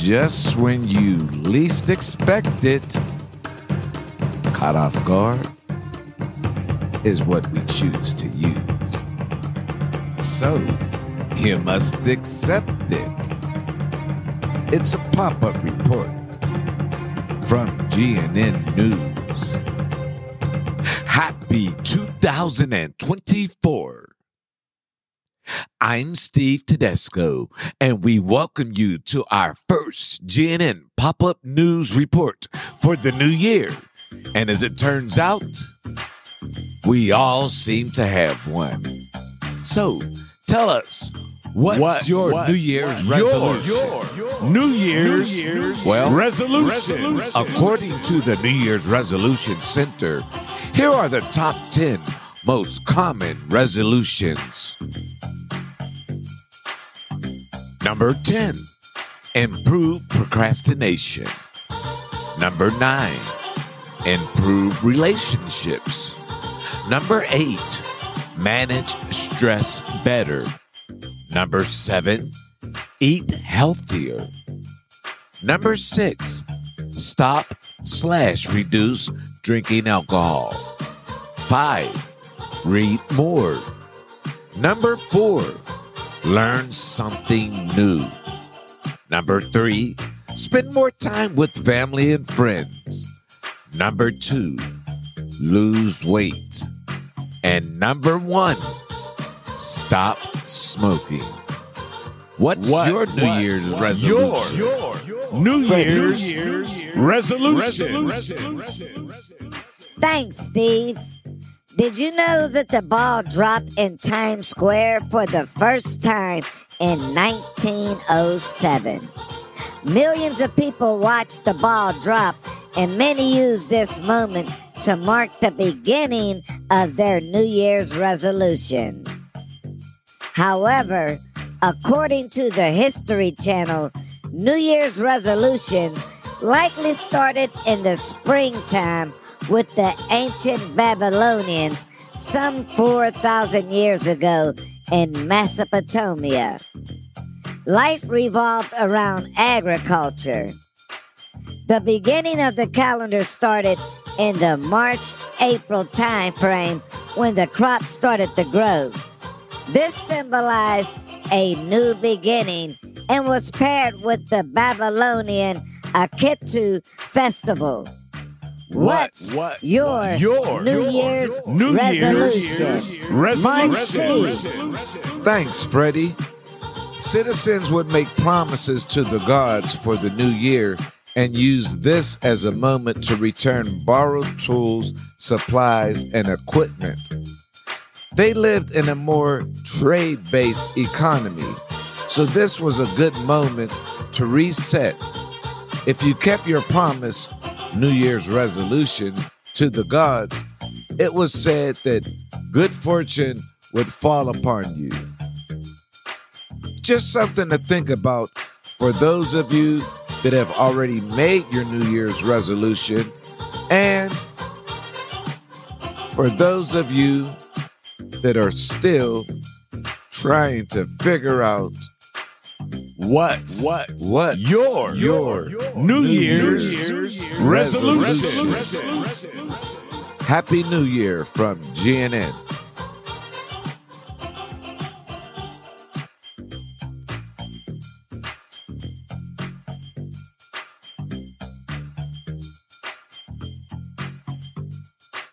just when you least expect it, caught off guard, is what we choose to use. So, you must accept it. It's a pop up report from GNN News. Happy 2024. I'm Steve Tedesco, and we welcome you to our first GNN pop up news report for the new year. And as it turns out, we all seem to have one. So tell us, what's, What's- your what- New Year's what- resolution? New Year's, Well, resolution. According to the New Year's Resolution Center, here are the top 10 most common resolutions. Number 10, improve procrastination. Number 9, improve relationships. Number 8, manage stress better. Number 7, eat healthier. Number six, stop slash reduce drinking alcohol. Five, read more. Number four, learn something new. Number three, spend more time with family and friends. Number two, lose weight. And number one, stop smoking. What's, What's- your New what- Year's what- resolution? Your New Year's, resolution. Thanks, Steve. Did you know that the ball dropped in Times Square for the first time in 1907? Millions of people watched the ball drop, and many used this moment to mark the beginning of their New Year's resolution. However, according to the History Channel, New Year's resolutions likely started in the springtime with the ancient Babylonians some 4,000 years ago in Mesopotamia. Life revolved around agriculture. The beginning of the calendar started in the March April time frame when the crops started to grow. This symbolized a new beginning and was paired with the Babylonian Akitu festival. What's what- your, your- New Year's New resolution? Year's Mike resolution. Thanks, Freddie. Citizens would make promises to the gods for the new year and use this as a moment to return borrowed tools, supplies, and equipment. They lived in a more trade based economy, so this was a good moment to reset. If you kept your promise, New Year's resolution, to the gods, it was said that good fortune would fall upon you. Just something to think about for those of you that have already made your New Year's resolution, and for those of you that are still trying to figure out What's what what your your New Year's resolution. Happy New Year from GNN.